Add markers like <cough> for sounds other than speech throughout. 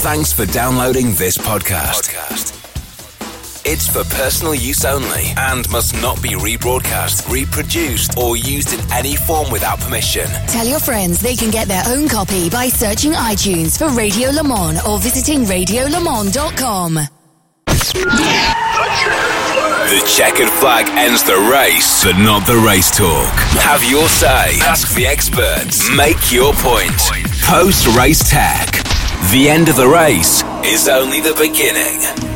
Thanks for downloading this podcast. It's for personal use only and must not be rebroadcast, reproduced, or used in any form without permission. Tell your friends they can get their own copy by searching iTunes for Radio Le Mans or visiting radiolemans.com. The checkered flag ends the race, but not the race talk. Have your say. Ask the experts. Make your point. Post race tech. The end of the race is only the beginning.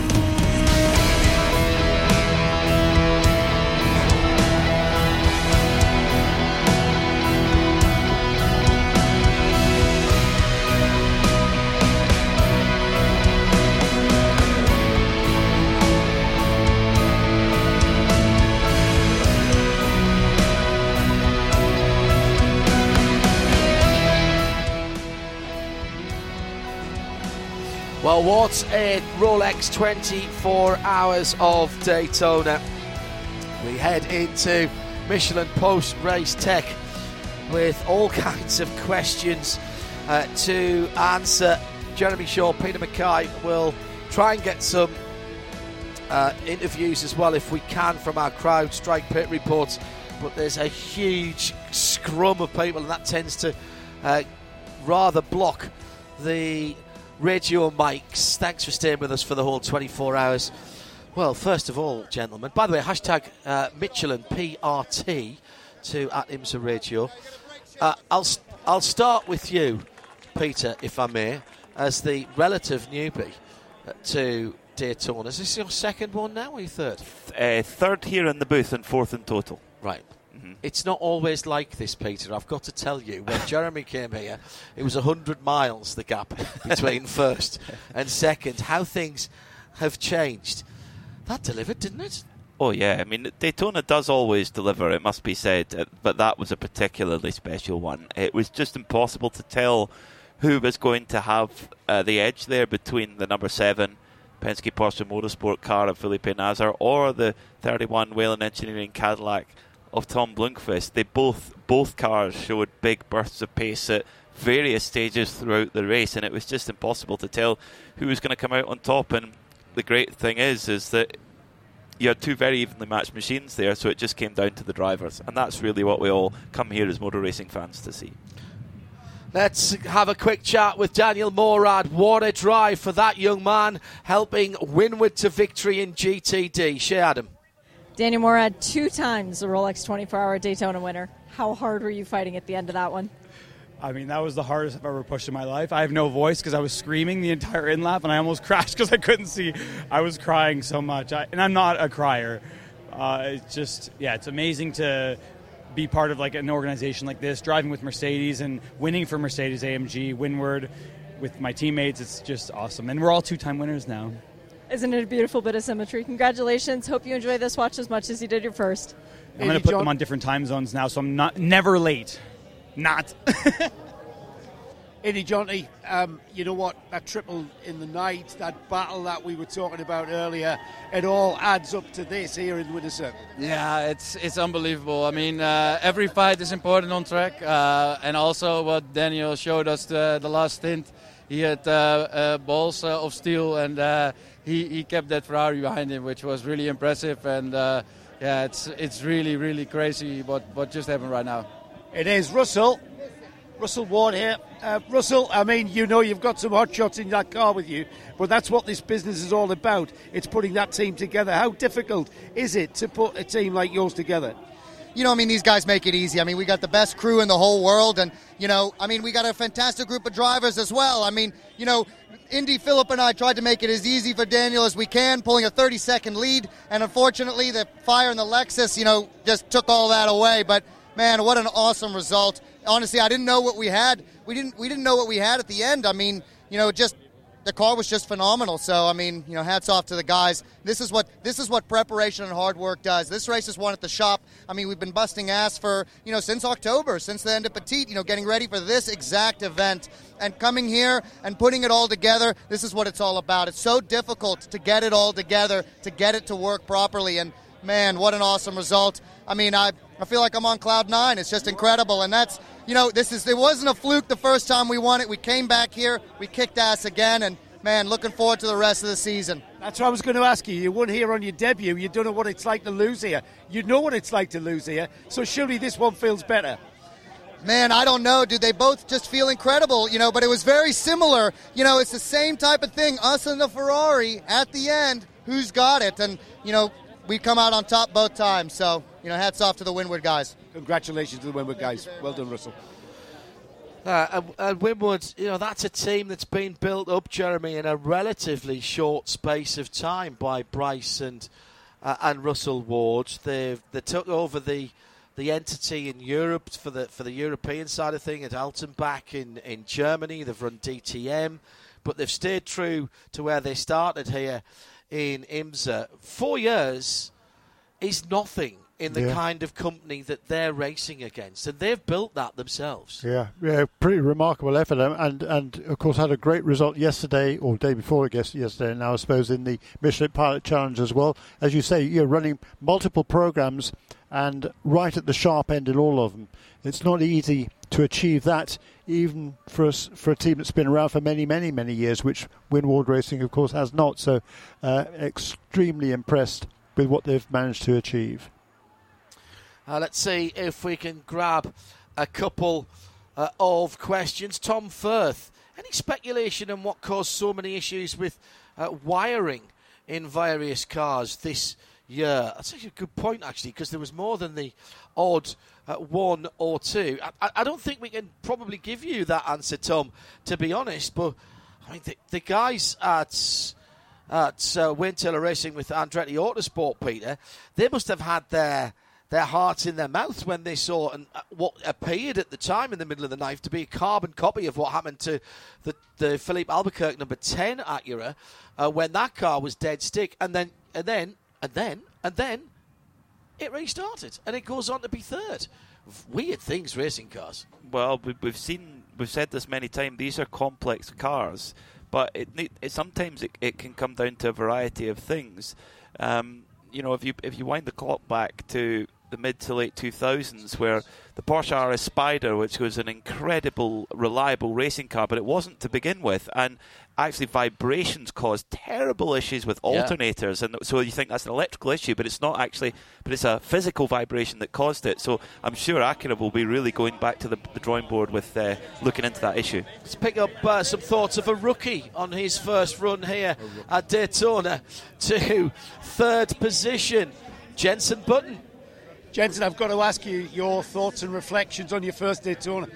Well, what a Rolex 24 hours of Daytona. We head into Michelin post race tech with all <laughs> kinds of questions uh, to answer. Jeremy Shaw, Peter Mackay will try and get some uh, interviews as well if we can from our CrowdStrike pit reports. But there's a huge scrum of people, and that tends to uh, rather block the radio mics. Thanks for staying with us for the whole 24 hours. Well, first of all, gentlemen, by the way, hashtag uh, Michelin PRT to at IMSA Radio. Uh, I'll, I'll start with you, Peter, if I may, as the relative newbie to Daytona. Is this your second one now or your third? Uh, third here in the booth and fourth in total. Right. It's not always like this, Peter. I've got to tell you. When Jeremy came here, it was 100 miles the gap <laughs> between first and second. How things have changed. That delivered, didn't it? Oh yeah, I mean Daytona does always deliver. It must be said, uh, but that was a particularly special one. It was just impossible to tell who was going to have uh, the edge there between the number seven Penske Porsche Motorsport car of Felipe Nasr or the 31 Whelen Engineering Cadillac of Tom Blomqvist. They both both cars showed big bursts of pace at various stages throughout the race, and it was just impossible to tell who was going to come out on top. And the great thing is, is that you had two very evenly matched machines there, so it just came down to the drivers, and that's really what we all come here as motor racing fans to see. Let's have a quick chat with Daniel Morad. What a drive for that young man, helping Winward to victory in GTD. Shea Adam. Daniel Morad, two times the Rolex 24 Hour Daytona winner. How hard were you fighting at the end of that one? I mean, that was the hardest I've ever pushed in my life. I have no voice because I was screaming the entire in lap, and I almost <laughs> crashed because I couldn't see. I was crying so much, I, and I'm not a crier. Uh, it's just, yeah, it's amazing to be part of like an organization like this, driving with Mercedes and winning for Mercedes AMG, Winward, with my teammates. It's just awesome, and we're all two-time winners now. Isn't it a beautiful bit of symmetry? Congratulations. Hope you enjoy this watch as much as you did your first. I'm going to put them on different time zones now, so I'm not never late. Not. <laughs> Eddie Johnny, um, you know what? That triple in the night, that battle that we were talking about earlier, it all adds up to this here in Winterset. Yeah, it's it's unbelievable. I mean, uh, every fight is important on track, uh, and also what Daniel showed us the, the last stint. He had uh, uh balls uh, of steel, and he, he kept that Ferrari behind him, which was really impressive. And yeah, it's it's really really crazy what what just happened right now. It is Russell. Russell Ward here. Uh, Russell, I mean, you know you've got some hot shots in that car with you, but that's what this business is all about. It's putting that team together. How difficult is it to put a team like yours together? You know, I mean, these guys make it easy. I mean, we got the best crew in the whole world, and, you know, I mean, we got a fantastic group of drivers as well. I mean, you know, Indy Philip and I tried to make it as easy for Daniel as we can, pulling a 30 second lead, and unfortunately, the fire in the Lexus, you know, just took all that away. But man, what an awesome result! Honestly, I didn't know what we had. We didn't we didn't know what we had at the end. I mean, you know, just the car was just phenomenal. So I mean, you know, hats off to the guys. This is what this is what preparation and hard work does. This race is won at the shop. I mean, we've been busting ass for you know since October, since the end of Petit. You know, getting ready for this exact event and coming here and putting it all together. This is what it's all about. It's so difficult to get it all together, to get it to work properly, and man, what an awesome result. I mean, I, I feel like I'm on cloud nine. It's just incredible. And that's, you know, this is, it wasn't a fluke the first time we won it. We came back here, we kicked ass again, and man, looking forward to the rest of the season. That's what I was going to ask you. You won here on your debut. You don't know what it's like to lose here. You know what it's like to lose here. So surely this one feels better. Man, I don't know, dude. They both just feel incredible, you know, but it was very similar. You know, it's the same type of thing. Us and the Ferrari at the end, who's got it? And, you know, we come out on top both times. So, you know, hats off to the Winward guys. Congratulations to the Winward guys. Well done, Russell. Uh, and, and Winward, you know, that's a team that's been built up, Jeremy, in a relatively short space of time by Bryce and uh, and Russell Ward. They they took over the the entity in Europe for the for the European side of thing at Altenbach in in Germany. They've run DTM, but they've stayed true to where they started here in IMSA. Four years is nothing in the Yeah. kind of company that they're racing against, and they've built that themselves. Yeah, yeah, pretty remarkable effort, and and of course had a great result yesterday or day before, I guess yesterday. Now I suppose in the Michelin Pilot Challenge as well. As you say, you're running multiple programs and right at the sharp end in all of them. It's not easy to achieve that, even for us for a team that's been around for many, many, many years, which Winward Racing, of course, has not. So, uh, extremely impressed with what they've managed to achieve. Uh, let's see if we can grab a couple uh, of questions. Tom Firth, any speculation on what caused so many issues with uh, wiring in various cars this year? That's actually a good point, actually, because there was more than the odd uh, one or two. I, I- don't think we can probably give you that answer, Tom, to be honest, but I mean, the, the guys at at uh, Taylor Racing with Andretti Autosport, Peter, they must have had their their hearts in their mouths when they saw an, uh, what appeared at the time in the middle of the night to be a carbon copy of what happened to the, the Filipe Albuquerque number 10 Acura uh, when that car was dead stick. And then, and then, and then, and then it restarted. And it goes on to be third. Weird things, racing cars. Well, we, we've seen, we've said this many times. These are complex cars, but it, need- it sometimes it, it can come down to a variety of things. Um, you know, if you if you wind the clock back to the mid to late 2000s, where the Porsche RS Spider, which was an incredible, reliable racing car, but it wasn't to begin with, and actually vibrations caused terrible issues with Yeah. alternators, and so you think that's an electrical issue, but it's not actually, but it's a physical vibration that caused it. So I'm sure Acura will be really going back to the, the drawing board with uh, looking into that issue. Let's pick up uh, some thoughts of a rookie on his first run here at Daytona to third position, Jenson Button. Jenson, I've got to ask you your thoughts and reflections on your first Daytona.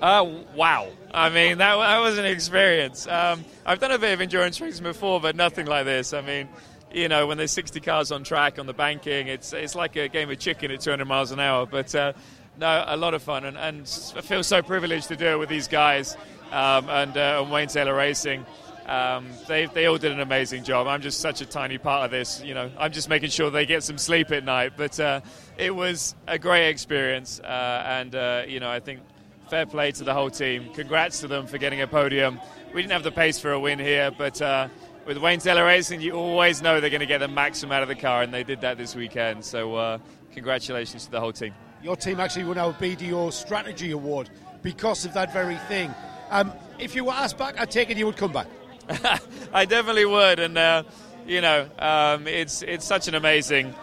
Uh, wow. I mean, that, that was an experience. Um, I've done a bit of endurance racing before, but nothing like this. I mean, you know, when there's 60 cars on track on the banking, it's it's like a game of chicken at 200 miles an hour. But uh, no, a lot of fun, and, and I feel so privileged to do it with these guys um, and, uh, and Wayne Taylor Racing. Um, they, they all did an amazing job. I'm just such a tiny part of this. You know, I'm just making sure they get some sleep at night. But uh, it was a great experience, uh, and uh, you know, I think fair play to the whole team. Congrats to them for getting a podium. We didn't have the pace for a win here, but uh, with Wayne Taylor Racing, you always know they're going to get the maximum out of the car, and they did that this weekend. So, uh, congratulations to the whole team. Your team actually won our BDO Strategy Award because of that very thing. Um, if you were asked back, I take it you would come back. <laughs> I definitely would, and uh, you know, um, it's it's such an amazing,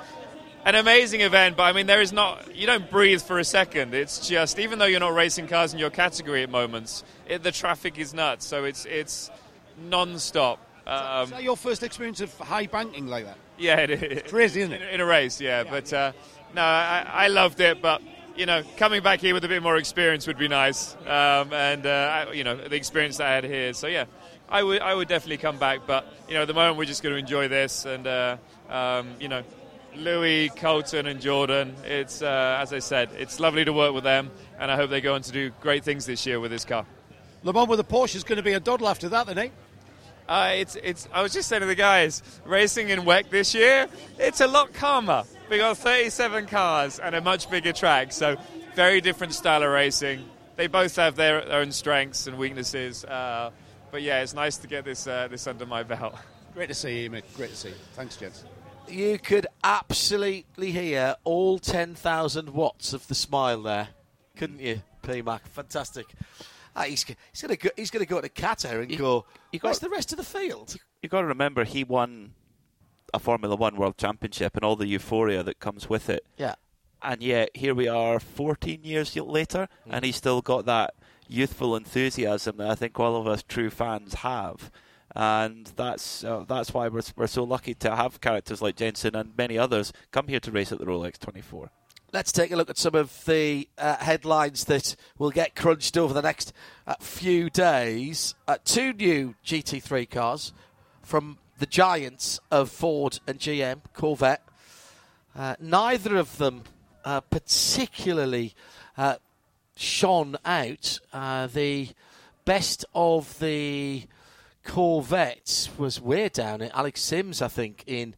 an amazing event. But I mean, there is not you don't breathe for a second. It's just even though you're not racing cars in your category at moments, it, the traffic is nuts. So it's it's non-stop. Um, Is that your first experience of high banking like that? yeah, it is crazy, isn't it? In, in a race, yeah. but uh, no, I, I loved it. But you know, coming back here with a bit more experience would be nice. Um, and uh, I, you know, the experience that I had here. So yeah, I would I would definitely come back. But you know, at the moment we're just going to enjoy this. And uh, um, you know, Louis, Colton, and Jordan. It's uh, as I said, it's lovely to work with them, and I hope they go on to do great things this year with this car. Le Mans with a Porsche is going to be a doddle after that, then, eh? Uh, it's it's. I was just saying to the guys, racing in WEC this year, it's a lot calmer. We got 37 cars and a much bigger track, so very different style of racing. They both have their own strengths and weaknesses, uh, but yeah, it's nice to get this uh, this under my belt. Great to see you, mate. Great to see you. Thanks, gents. You could absolutely hear all 10,000 watts of the smile there, couldn't you, P Mac? Fantastic. Ah, he's he's going to go, to go to Qatar and go. you Where's got- the rest of the field? You've got to remember he won a Formula One World Championship and all the euphoria that comes with it. Yeah. And yet here we are, 14 years later, and he's still got that youthful enthusiasm that I think all of us true fans have. And that's uh, that's why we're we're so lucky to have characters like Jenson and many others come here to race at the Rolex 24. Let's take a look at some of the uh, headlines that will get crunched over the next uh, few days. Uh, two new GT3 cars from the giants of Ford and GM, Corvette. Uh, neither of them uh, particularly shone out. The best of the Corvettes was way down at Alex Sims, I think, in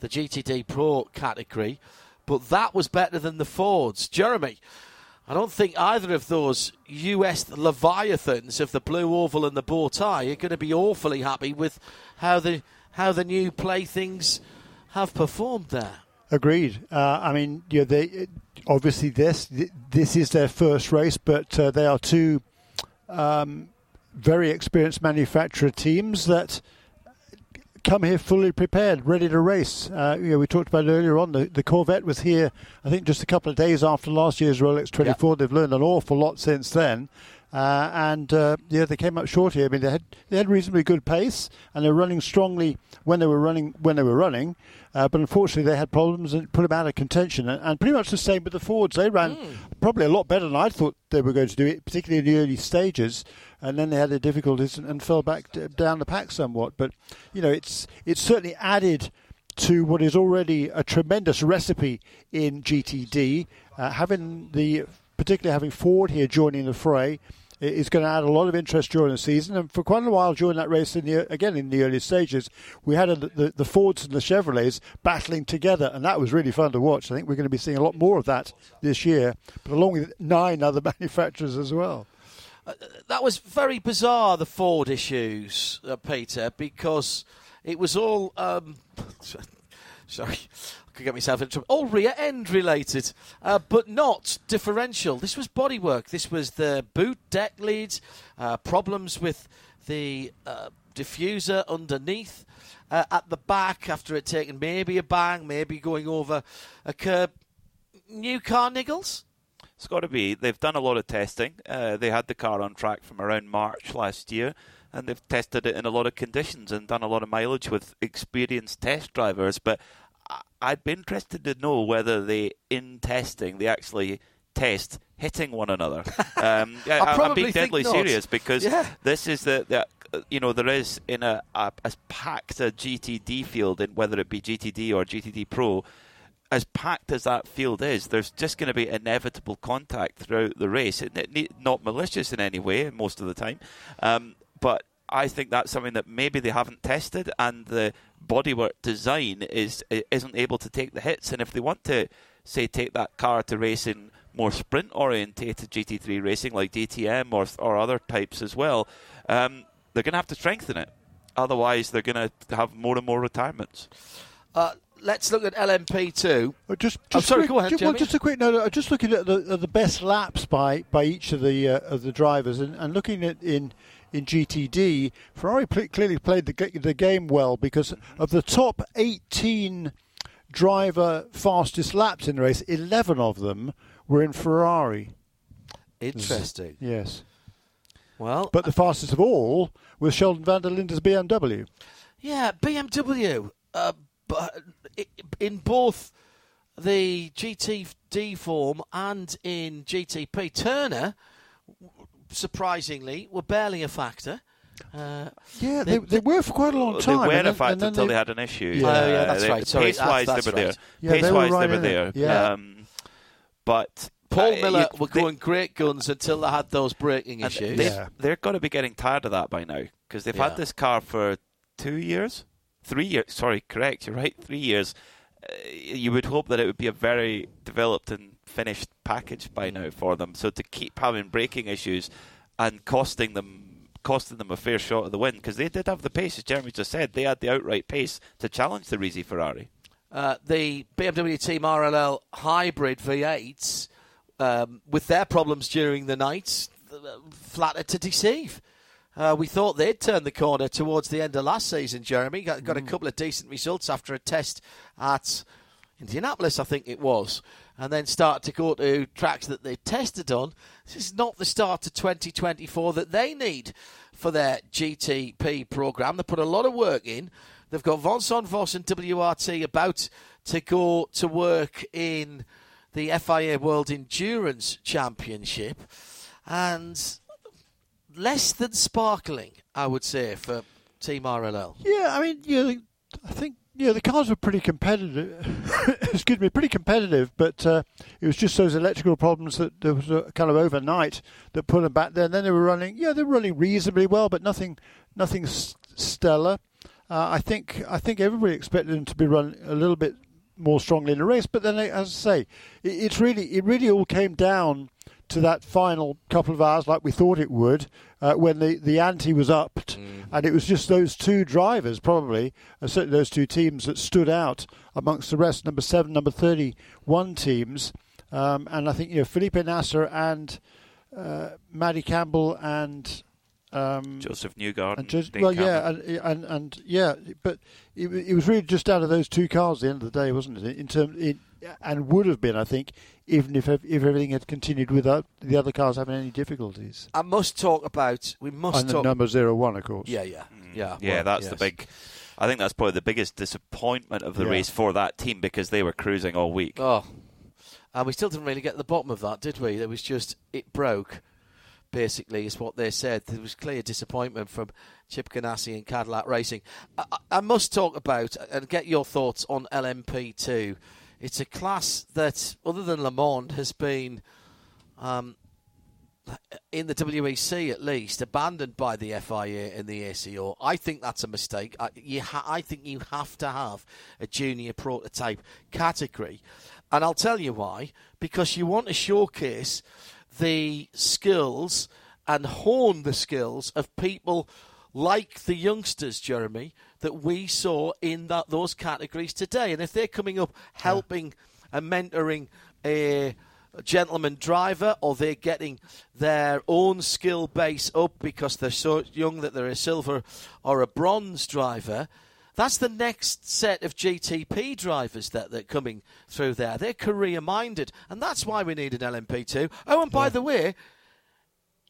the GTD Pro category, but that was better than the Fords. Jeremy, I don't think either of those US Leviathans of the blue oval and the bow tie are going to be awfully happy with how the how the new playthings have performed there. Agreed. Uh, I mean, they obviously this this is their first race, but uh, they are two um, very experienced manufacturer teams that come here fully prepared, ready to race. Uh, you know, we talked about earlier on. The, the Corvette was here, I think, just a couple of days after last year's Rolex 24. They've learned an awful lot since then. Uh, and uh, yeah, they came up short here. I mean, they had they had reasonably good pace, and they're running strongly when they were running when they were running. Uh, but unfortunately, they had problems and put them out of contention. And, and pretty much the same with the Fords. They ran probably a lot better than I thought they were going to do it, particularly in the early stages. And then they had their difficulties and, and fell back d- down the pack somewhat. But you know, it's it's certainly added to what is already a tremendous recipe in GTD. Uh, having the particularly having Ford here joining the fray is going to add a lot of interest during the season. And for quite a while during that race, in the again in the early stages, we had a, the, the Fords and the Chevrolets battling together, and that was really fun to watch. I think we're going to be seeing a lot more of that this year, but along with nine other <laughs> manufacturers as well. That was very bizarre, the Ford issues, uh, Peter, because it was all. Um, <laughs> sorry, I could get myself in trouble. All rear end related, uh, but not differential. This was bodywork. This was the boot deck lead, uh, problems with the uh, diffuser underneath. Uh, at the back, after it taking maybe a bang, maybe going over a curb. New car niggles? It's got to be. They've done a lot of testing. Uh, they had the car on track from around March last year, and they've tested it in a lot of conditions and done a lot of mileage with experienced test drivers. But I'd be interested to know whether they, in testing, they actually test hitting one another. <laughs> Um, I am being deadly not. serious because Yeah. this is the, the you know there is in a, a as packed a GTD field in whether it be GTD or GTD Pro as packed as that field is, there's just going to be inevitable contact throughout the race. It, not malicious in any way most of the time, um, but I think that's something that maybe they haven't tested, and the bodywork design is isn't able to take the hits. And if they want to, say, take that car to racing more sprint orientated GT3 racing like DTM or or other types as well, um, they're going to have to strengthen it. Otherwise, they're going to have more and more retirements. Uh, let's look at LMP2. Uh, Just, I'm just sorry, quick- go ahead, ju- well, just a quick note. uh, Just looking at the, at the best laps by, by each of the uh, of the drivers, and, and looking at in in GTD, Ferrari clearly played the the game well because of the top 18 driver fastest laps in the race, 11 of them were in Ferrari. Interesting. Yes, Well, but the fastest of all was Sheldon van der Linde's BMW. yeah, BMW. Uh, but in both the GTD form and in GTP, Turner, surprisingly, were barely a factor. Uh, Yeah, they, they were for quite a long time. They were and a factor until they- they had an issue. Yeah. Oh, yeah, that's they- right. Sorry, Pace-wise, that's- they were there. that's right. Yeah, they were Pace-wise, right they were there. Yeah. Um, but Paul uh, Miller you- were they- going great guns until they had those braking issues. They, Yeah. They're going to be getting tired of that by now because they've Yeah. had this car for two years, three years. Sorry, correct. You're right. Three years. Uh, you would hope that it would be a very developed and finished package by now for them. So to keep having braking issues and costing them costing them a fair shot of the win because they did have the pace, as Jeremy just said. They had the outright pace to challenge the Risi Ferrari. uh, the BMW Team RLL hybrid V8s, um, with their problems during the night, flattered to deceive. Uh, we thought they'd turn the corner towards the end of last season, Jeremy. Got, got a couple of decent results after a test at Indianapolis, I think it was, and then started to go to tracks that they tested on. This is not the start to 2024 that they need for their GTP program. They put a lot of work in. They've got Vincent Vosse and WRT about to go to work in the FIA World Endurance Championship, and less than sparkling, I would say, for Team RLL. Yeah, I mean, yeah, I think yeah, the cars were pretty competitive. <laughs> excuse me, pretty competitive, but uh, it was just those electrical problems that there was a kind of overnight that put them back there. And then they were running, yeah, they were running reasonably well, but nothing, nothing stellar. Uh, I think I think everybody expected them to be run a little bit more strongly in the race, but then, as I say, it, it's really it really all came down to that final couple of hours, like we thought it would, uh, when the, the ante was upped, mm. and it was just those two drivers, probably, uh, certainly those two teams that stood out amongst the rest, number seven, number thirty-one teams, um, and I think you know Felipe Nasr and uh, Maddie Campbell and um, Josef Newgarden. And just, well, yeah, and, and, and yeah, but it, it, was really just out of those two cars at the end of the day, wasn't it? In terms, it, and would have been, I think, even if if everything had continued without the other cars having any difficulties. I must talk about. We must and talk number zero one, of course. Yeah, yeah, mm. yeah. Yeah, well, that's yes. the big. I think that's probably the biggest disappointment of the Yeah. race for that team because they were cruising all week. Oh, and we still didn't really get to the bottom of that, did we? It was just it broke. Basically, is what they said. There was clear disappointment from Chip Ganassi and Cadillac Racing. I, I- must talk about and get your thoughts on LMP2. It's a class that, other than Le Mans, has been um, in the WEC at least abandoned by the FIA and the ACO. I think that's a mistake. I, ha- I think you have to have a junior prototype category, and I'll tell you why. Because you want to showcase the skills and hone the skills of people like the youngsters, Jeremy, that we saw in that those categories today. And if they're coming up helping and mentoring a gentleman driver or they're getting their own skill base up because they're so young that they're a silver or a bronze driver, that's the next set of GTP drivers that they're coming through there. They're career minded, and that's why we need an LMP2. Oh, and by the way,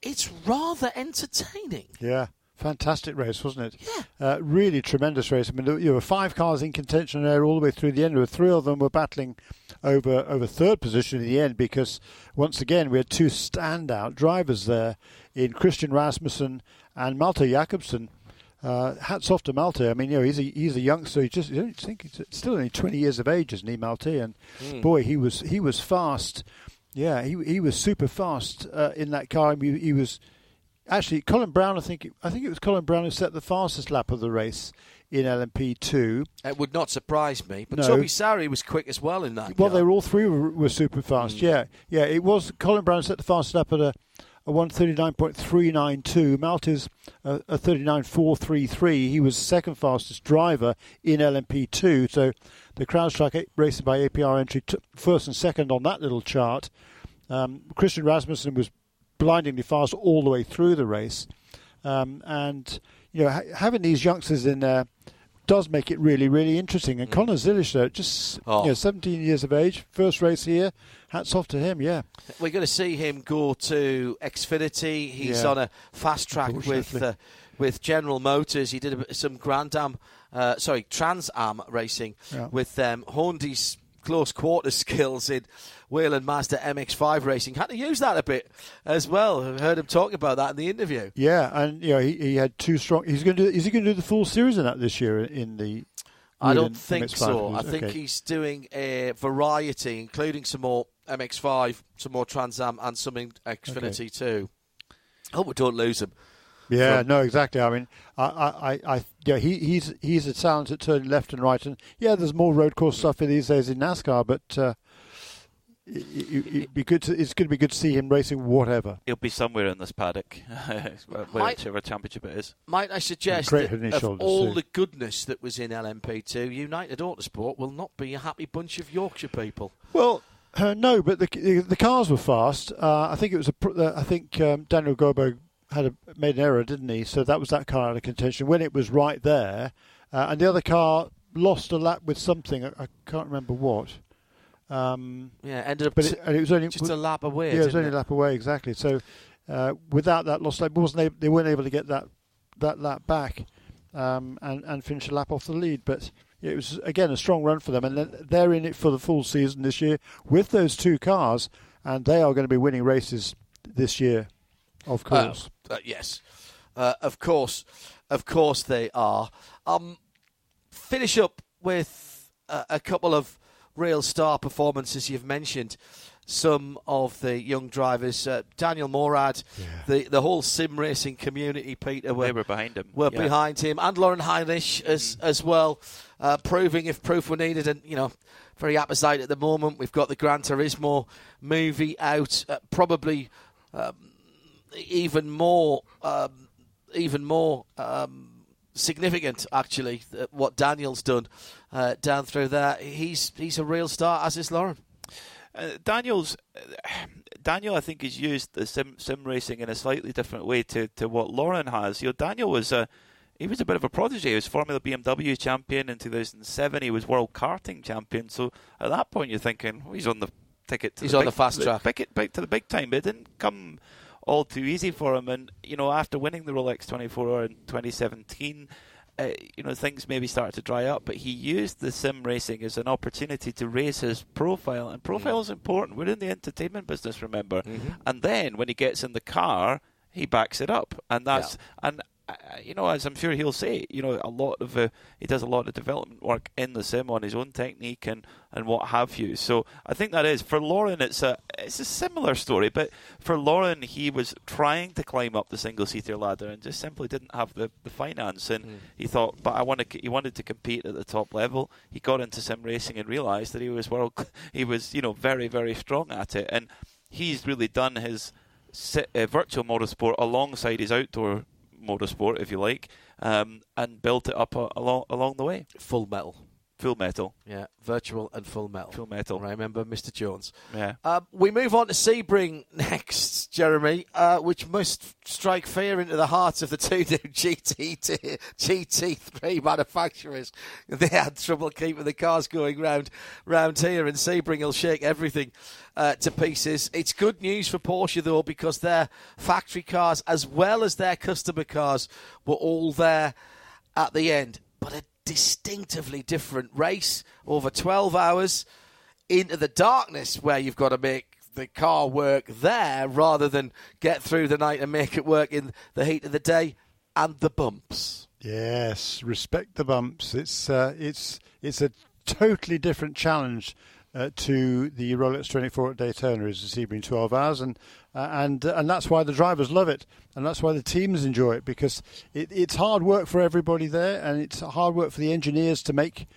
it's rather entertaining. Yeah, fantastic race, wasn't it? Yeah. Uh, really tremendous race. I mean, there were five cars in contention there all the way through the end. There were three of them were battling over over third position in the end because once again we had two standout drivers there in Christian Rasmussen and Malte Jakobsen. Uh, hats off to Malte. I mean, you know, he's a he's a youngster. He just I don't think he's still only 20 years of age, isn't he, Malte? And Mm. boy, he was he was fast. Yeah, he he was super fast uh, in that car. He, he was actually Colin Braun. I think I think it was Colin Braun who set the fastest lap of the race in LMP two. It would not surprise me. But No. Toby Sowery was quick as well in that. Well, car. they were all three were, were super fast. Yeah, yeah. It was Colin Braun set the fastest lap at a, a three nine two. Malte's a, a thirty nine four three three. He was second fastest driver in LMP two. So the CrowdStrike racing by APR entry took first and second on that little chart. Um, Christian Rasmussen was blindingly fast all the way through the race, um, and you know ha- having these youngsters in there does make it really, really interesting. And Connor Zilisch, though, just Oh. you know, 17 years of age, first race here. Hats off to him. Yeah, We're going to see him go to Xfinity. He's Yeah. on a fast track with uh, with General Motors. He did a, some Grand Am, uh, sorry, Trans Am racing Yeah. with them. honed his close quarter <laughs> skills in Whelen Master MX5 racing. Had to use that a bit as well. I heard him talk about that in the interview. yeah, and you know he, he had two strong. He's going to. do Is he going to do the full series in that this year in the? I don't think MX5? so. I think Okay. he's doing a variety, including some more MX5, some more Trans Am, and some in Xfinity too. I hope we don't lose him. Yeah, from- no, exactly. I mean, I, I, I, I yeah, he, he's he's a talent at turning left and right, and yeah, there's more road course stuff in these days in NASCAR, but uh, it, it, it'd be good. To, it's going to be good to see him racing whatever. He'll be somewhere in this paddock, <laughs> Might- whichever championship it is. Might I suggest Great that of all too. the goodness that was in LMP2, United Autosport will not be a happy bunch of Yorkshire people. Well, Uh, no, but the the cars were fast. Uh, I think it was a. pr- uh, I think um, Daniel Gobo had a, made an error, didn't he? So that was that car out of contention when it was right there, uh, and the other car lost a lap with something. I, I can't remember what. Um, Yeah, ended up but it, and it was only just a lap away. Yeah, it was only a lap away exactly. So uh, without that lost lap, wasn't able, they weren't able to get that that lap back um, and and finish a lap off the lead. But it was again a strong run for them, and they're in it for the full season this year with those two cars, and they are going to be winning races this year, of course. Uh, uh, yes, uh, of course, of course they are. Um, finish up with uh, a couple of real star performances. You've mentioned some of the young drivers. Uh, Daniel Morad, the the whole sim racing community, Peter, were, They were behind him. were yeah. behind him, and Laurin Heinrich as as well, uh, proving if proof were needed. And you know, very apposite at the moment. We've got the Gran Turismo movie out, uh, probably um, even more, um, even more. Um, Significant, actually, uh, what Daniel's done uh, down through there. He's he's a real star, as is Laurin. Uh, Daniel's Daniel, I think, has used the sim sim racing in a slightly different way to, to what Laurin has. You know, Daniel was a he was a bit of a prodigy. He was Formula BMW champion in 2007. He was World Karting champion. So at that point, you're thinking well, he's on the ticket. To He's the on big, the fast track. Big, big, to the big time. But it didn't come all too easy for him. And you know, after winning the Rolex 24 Hour in 2017. Uh, you know things maybe started to dry up, but he used the sim racing as an opportunity to raise his profile, and profile is important. We're in the entertainment business, remember. And then when he gets in the car, he backs it up, and that's and uh, you know as I'm sure he'll say, you know a lot of uh, he does a lot of development work in the sim on his own technique and and what have you. So I think that is for Laurin. It's a it's a similar story, but for Laurin, he was trying to climb up the single seater ladder and just simply didn't have the, the finance. And he thought, but I want to. He wanted to compete at the top level. He got into sim racing and realised that he was world. <laughs> He was you know very very strong at it, and he's really done his uh, virtual motorsport alongside his outdoor motorsport, if you like, um, and built it up along along the way. Full metal. Full metal. Yeah, virtual and full metal. Full metal. I remember, Mr. Jones. Yeah. Um, we move on to Sebring <laughs> next, Jeremy, uh, which must strike fear into the hearts of the two new <laughs> GT GT3 manufacturers. They had trouble keeping the cars going round round here, and Sebring will shake everything uh, to pieces. It's good news for Porsche though, because their factory cars, as well as their customer cars, were all there at the end. Distinctively different race over 12 hours into the darkness where you've got to make the car work there rather than get through the night and make it work in the heat of the day and the bumps. Yes, respect the bumps. It's uh, it's it's a totally different challenge uh, to the Rolex 24 at Daytona is the Sebring 12 hours, and uh, and and that's why the drivers love it, and that's why the teams enjoy it because it, it's hard work for everybody there, and it's hard work for the engineers to make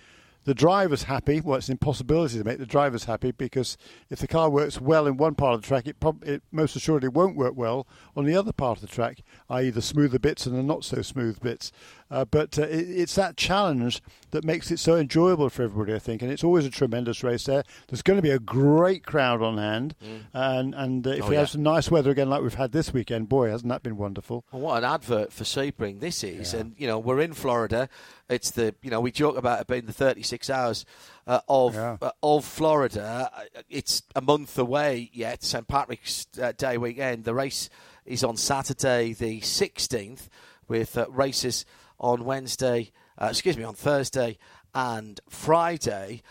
the drivers happy. Well, it's an impossibility to make the drivers happy because if the car works well in one part of the track, it, prob- it most assuredly won't work well on the other part of the track, i.e., the smoother bits and the not so smooth bits. Uh, but uh, it, it's that challenge that makes it so enjoyable for everybody, I think, and it's always a tremendous race there. There's going to be a great crowd on hand, and and uh, if Oh, we yeah. have some nice weather again, like we've had this weekend, boy, hasn't that been wonderful? Well, what an advert for Sebring this is, and you know we're in Florida. It's the you know we joke about it being the 36 hours uh, of Yeah. uh, of Florida. Uh, It's a month away yet. St Patrick's uh, Day weekend. The race is on Saturday the 16th, with uh, races on Wednesday. Uh, excuse me, on Thursday and Friday.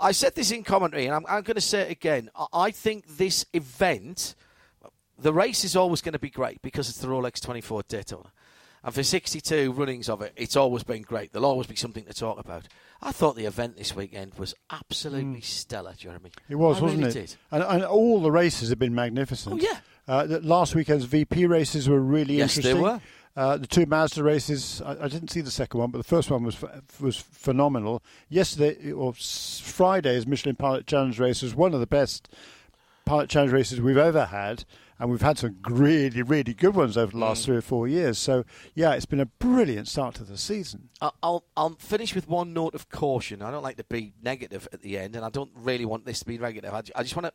I said this in commentary, and I'm, I'm going to say it again. I- think this event the race is always going to be great because it's the Rolex 24 Daytona. And for 62 runnings of it, it's always been great. There'll always be something to talk about. I thought the event this weekend was absolutely stellar, Jeremy. It was, I wasn't really it? Did. And, and all the races have been magnificent. Oh, yeah. Uh, last weekend's VP races were really Yes, they interesting. were. Uh, the two Mazda races, I, I didn't see the second one, but the first one was was phenomenal. Yesterday or Friday's Michelin Pilot Challenge race was one of the best Pilot Challenge races we've ever had, and we've had some really, really good ones over the last Mm. three or four years. So, yeah, it's been a brilliant start to the season. I'll I'll finish with one note of caution. I don't like to be negative at the end, and I don't really want this to be negative. I, I just want to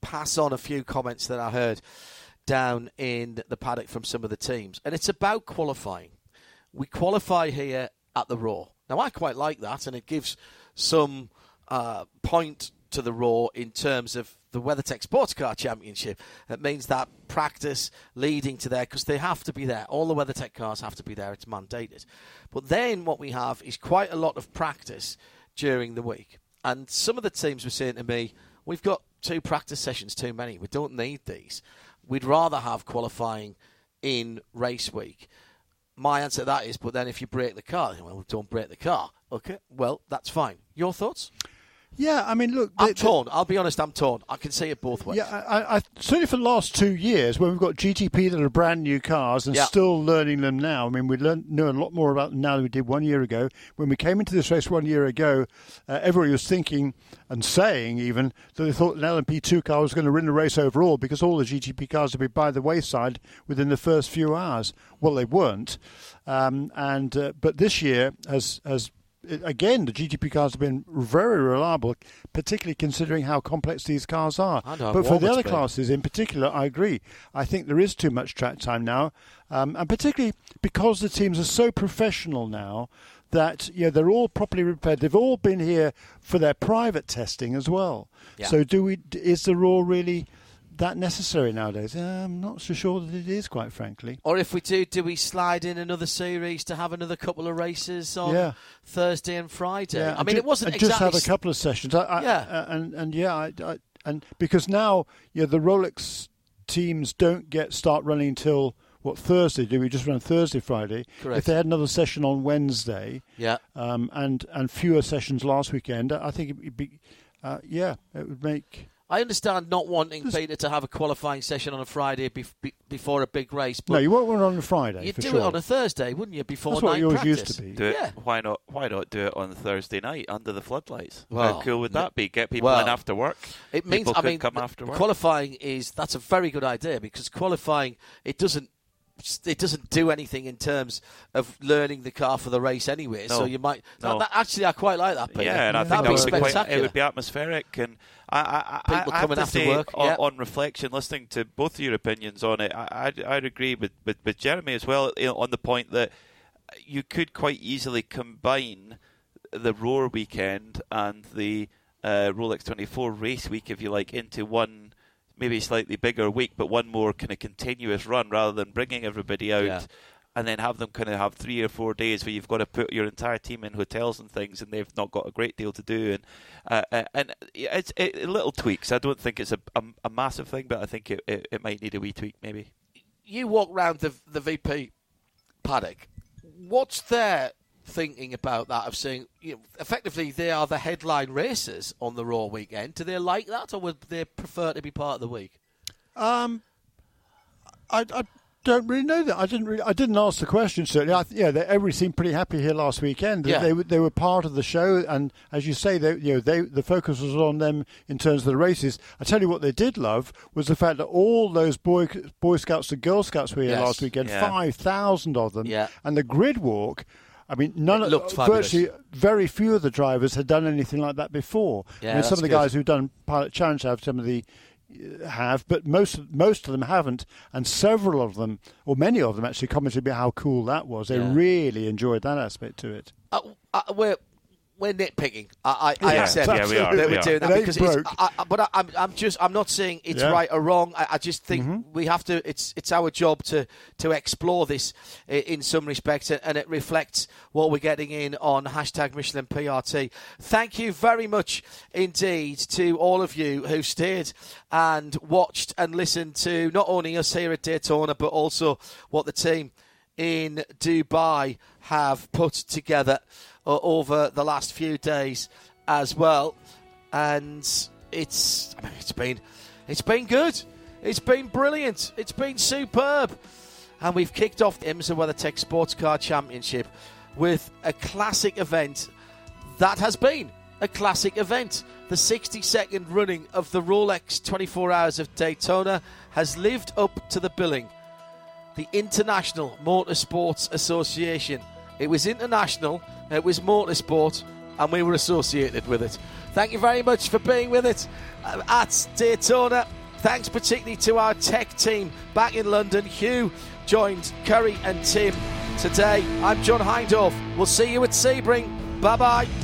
pass on a few comments that I heard down in the paddock from some of the teams, and it's about qualifying. We qualify here at the Roar. Now I quite like that, and it gives some uh, point to the Roar in terms of the WeatherTech Sports Car Championship. It means that practice leading to there because they have to be there. All the WeatherTech cars have to be there. It's mandated. But then what we have is quite a lot of practice during the week. And some of the teams were saying to me, "We've got two practice sessions too many. We don't need these. We'd rather have qualifying in race week." My answer to that is, but then if you break the car, well, don't break the car. Okay, well, that's fine. Your thoughts? Yeah, I mean, look, I'm they- torn. I'll be honest, I'm torn. I can see it both ways. Yeah, I, I, certainly for the last two years, when we've got GTP that are brand new cars and Yeah. still learning them now. I mean, we learn, know a lot more about them now than we did one year ago. When we came into this race one year ago, uh, everybody was thinking and saying even that they thought an LMP2 car was going to win the race overall because all the GTP cars would be by the wayside within the first few hours. Well, they weren't, um, and uh, but this year has has again, the GTP cars have been very reliable, particularly considering how complex these cars are. But for the other been. classes in particular, I agree. I think there is too much track time now, um, and particularly because the teams are so professional now that yeah, they're all properly prepared. They've all been here for their private testing as well. Yeah. So, do we? Is the Roar really? That necessary nowadays? Uh, I'm not so sure that it is, quite frankly. Or if we do, do we slide in another series to have another couple of races on Yeah. Thursday and Friday? Yeah, I mean, ju- it wasn't and just exactly have a couple of sessions. I, I, Yeah. uh, and and yeah, I, I, and because now yeah, the Rolex teams don't get start running until what Thursday? Do we just run Thursday, Friday? Correct. If they had another session on Wednesday, Yeah. um, and and fewer sessions last weekend, I think it'd be, uh, yeah, it would make. I understand not wanting Peter to have a qualifying session on a Friday bef- be- before a big race, but no, you won't run on a Friday. you'd for do sure. it on a Thursday, wouldn't you? Before That's what night yours practice. used to be. Do it. Yeah. Why not? Why not do it on Thursday night under the floodlights? Well, How cool would that be? Get people well, in after work. It means people I mean come after work. qualifying is that's a very good idea because qualifying it doesn't it doesn't do anything in terms of learning the car for the race anyway. So you might No. that, that- actually I quite like that. Peter. Yeah, and I think that'd that would be quite, spectacular. it would be atmospheric, and I, I, I, People I have coming to after say, work, on, yeah. on reflection, listening to both of your opinions on it, I, I'd, I'd agree with, with, with Jeremy as well you know, on the point that you could quite easily combine the Roar weekend and the uh, Rolex 24 race week, if you like, into one maybe slightly bigger week, but one more kind of continuous run rather than bringing everybody out Yeah. and then have them kind of have three or four days where you've got to put your entire team in hotels and things, and they've not got a great deal to do. And uh, uh, and it's it, little tweaks. I don't think it's a, a, a massive thing, but I think it, it, it might need a wee tweak maybe. you walk round the the VP paddock. What's their thinking about that? Of saying, you know, effectively, they are the headline racers on the Roar weekend. Do they like that, or would they prefer to be part of the week? Um, I, I don't really know that. I didn't. Really, I didn't ask the question. Certainly, I, yeah, they, everybody seemed pretty happy here last weekend. Yeah. They, were- they were part of the show, and as you say, they, you know, they the focus was on them in terms of the races. I tell you what, they did love was the fact that all those boy Boy Scouts and Girl Scouts were here Yes. last weekend. Yeah. Five thousand of them. Yeah. and the grid walk. I mean, none It of looked fabulous. virtually very few of the drivers had done anything like that before. Yeah, I mean, some of the good. guys who've done Pilot Challenge have some of the uh, have, but most most of them haven't, and several of them, or many of them, actually commented about how cool that was. They Yeah. really enjoyed that aspect to it. Uh, uh, we're nitpicking. I, I, I Yeah, accept yeah, we are, that we we're are. doing that It because it's, broke. I, I, but I, I'm, I'm just I'm not saying it's Yeah. Mm-hmm. right or wrong. I, I just think we have to. It's it's our job to to explore this in some respects, and, and it reflects what we're getting in on hashtag Michelin PRT. Thank you very much indeed to all of you who stayed and watched and listened to not only us here at Daytona, but also what the team in Dubai have put together over the last few days as well, and it's I mean, it's been it's been good, it's been brilliant, it's been superb, and we've kicked off the IMSA WeatherTech Sports Car Championship with a classic event that has been a classic event. The 62nd running of the Rolex 24 Hours of Daytona has lived up to the billing. The International Motorsports Association. It was international, it was motorsport, and we were associated with it. Thank you very much for being with it uh, at Daytona. Thanks particularly to our tech team back in London. Hugh joined Curry and Tim today. I'm John Hindhaugh. We'll see you at Sebring. Bye bye.